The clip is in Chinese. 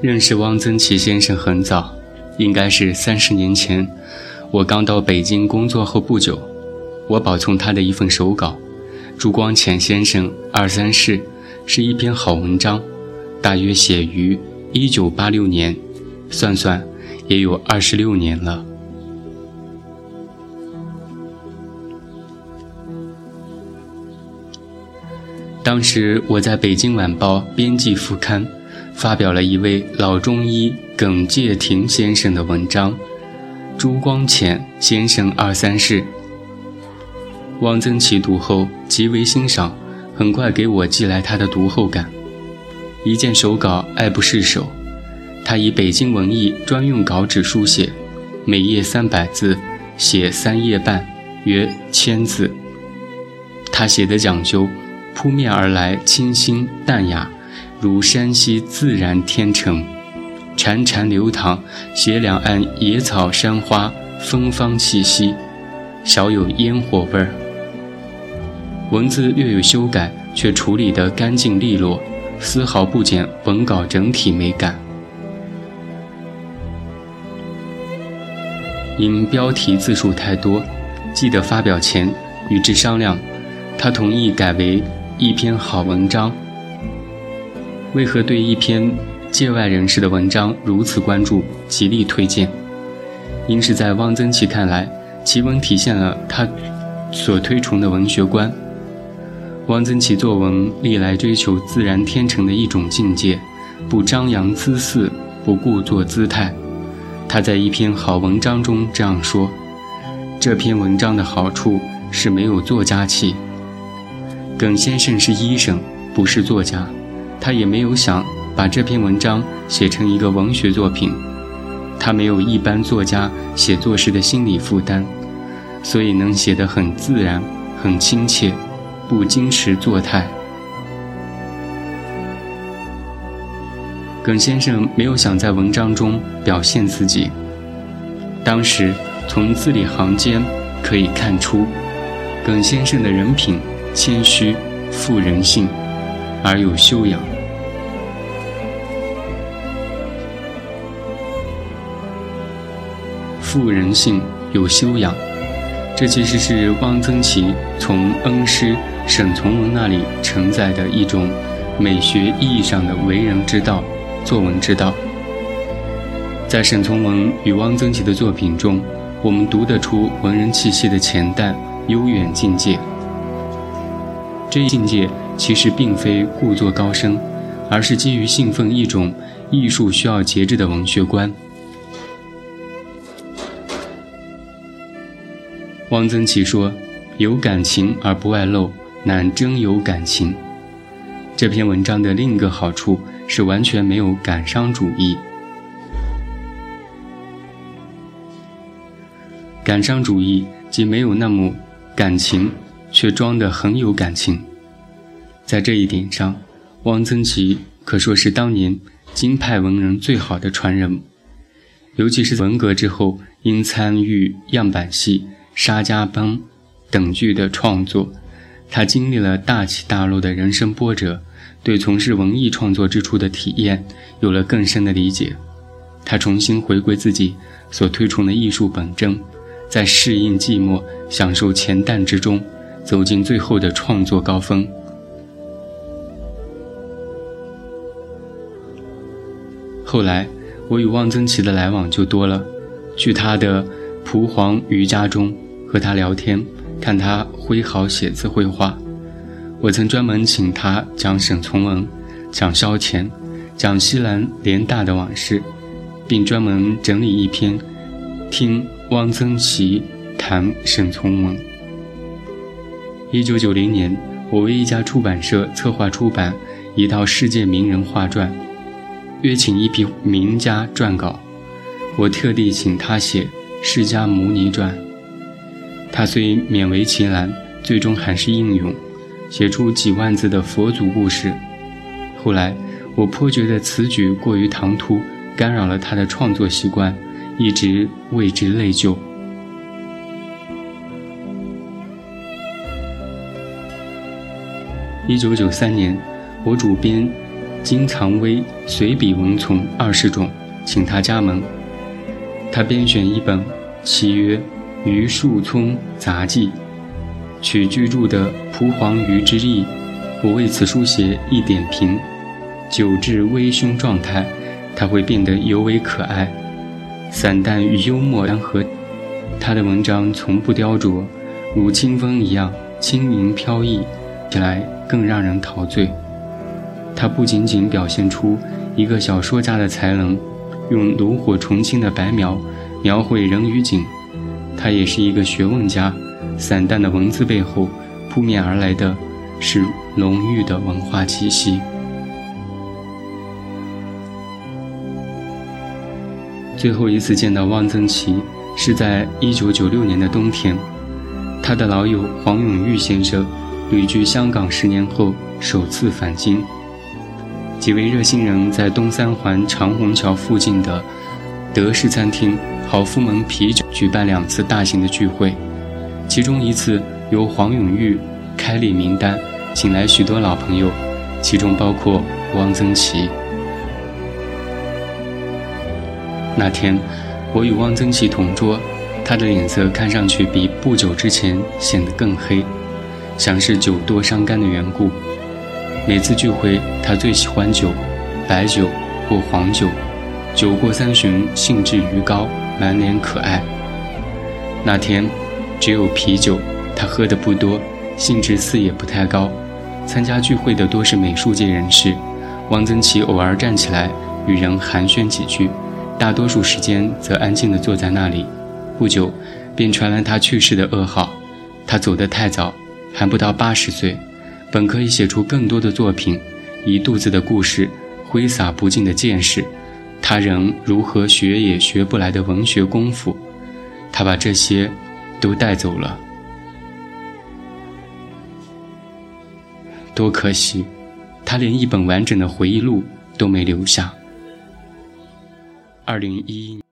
认识汪曾祺先生很早，应该是三十年前，我刚到北京工作后不久，我保存他的一份手稿，《朱光潜先生二三事》，是一篇好文章，大约写于一九八六年，算算也有二十六年了。当时我在北京晚报编辑副刊。发表了一位老中医耿介廷先生的文章《朱光潜先生二三事》。汪曾祺读后极为欣赏，很快给我寄来他的读后感。一件手稿爱不释手，他以北京文艺专用稿纸书写，每页三百字，写三页半，约千字。他写的讲究，扑面而来，清新淡雅。如山溪自然天成，潺潺流淌，携两岸野草山花芬芳气息，少有烟火味儿。文字略有修改，却处理得干净利落，丝毫不减文稿整体美感。因标题字数太多，记得发表前与之商量，他同意改为一篇好文章。为何对一篇界外人士的文章如此关注，极力推荐？因是在汪曾祺看来，其文体现了他所推崇的文学观。汪曾祺作文历来追求自然天成的一种境界，不张扬姿势，不故作姿态。他在一篇好文章中这样说：“这篇文章的好处是没有作家气。耿先生是医生，不是作家。”他也没有想把这篇文章写成一个文学作品，他没有一般作家写作时的心理负担，所以能写得很自然、很亲切，不矜持作态。耿先生没有想在文章中表现自己，当时从字里行间可以看出，耿先生的人品谦虚、富人性。而有修养，富人性有修养，这其实是汪曾祺从恩师沈从文那里承载的一种美学意义上的为人之道、作文之道。在沈从文与汪曾祺的作品中，我们读得出文人气息的浅淡、悠远境界。这一境界。其实并非故作高深，而是基于信奉一种艺术需要节制的文学观。汪曾祺说：“有感情而不外露，乃真有感情。”这篇文章的另一个好处是完全没有感伤主义。感伤主义即没有那么感情，却装得很有感情。在这一点上，汪曾祺可说是当年京派文人最好的传人。尤其是文革之后，因参与样板戏《沙家浜》等剧的创作，他经历了大起大落的人生波折，对从事文艺创作之初的体验有了更深的理解。他重新回归自己所推崇的艺术本真，在适应寂寞、享受恬淡之中，走进最后的创作高峰。后来，我与汪曾祺的来往就多了，去他的蒲黄余家中和他聊天，看他挥毫写字绘画。我曾专门请他讲沈从文，讲萧乾，讲西南联大的往事，并专门整理一篇，听汪曾祺谈沈从文。一九九零年，我为一家出版社策划出版一套世界名人画传。约请一批名家撰稿，我特地请他写《释迦牟尼传》。他虽勉为其难，最终还是应勇，写出几万字的佛祖故事。后来，我颇觉得此举过于唐突，干扰了他的创作习惯，一直为之内疚。一九九三年，我主编。金藏微随笔文丛二十种，请他加盟。他编选一本，其曰《于树聪杂记》，取居住的蒲黄榆之意。我为此书写一点评。久至微醺状态，他会变得尤为可爱，散淡与幽默相合。他的文章从不雕琢，如清风一样轻盈飘逸，起来更让人陶醉。他不仅仅表现出一个小说家的才能，用炉火纯青的白描描绘人与景，他也是一个学问家。散淡的文字背后，扑面而来的是浓郁的文化气息。最后一次见到汪曾祺是在1996年的冬天，他的老友黄永玉先生旅居香港十年后首次返京，几位热心人在东三环长虹桥附近的德式餐厅好夫门啤酒举办两次大型的聚会，其中一次由黄永玉开立名单，请来许多老朋友，其中包括汪曾祺。那天，我与汪曾祺同桌，他的脸色看上去比不久之前显得更黑，想是酒多伤肝的缘故。每次聚会，他最喜欢酒，白酒或黄酒，酒过三巡，兴致愈高，满脸可爱。那天，只有啤酒，他喝的不多，兴致似也不太高。参加聚会的多是美术界人士，汪曾祺偶尔站起来与人寒暄几句。大多数时间则安静地坐在那里。不久，便传来他去世的噩耗。他走得太早，还不到八十岁，本可以写出更多的作品，一肚子的故事，挥洒不尽的见识。他人如何学也学不来的文学功夫，他把这些都带走了。多可惜，他连一本完整的回忆录都没留下。二零一一年。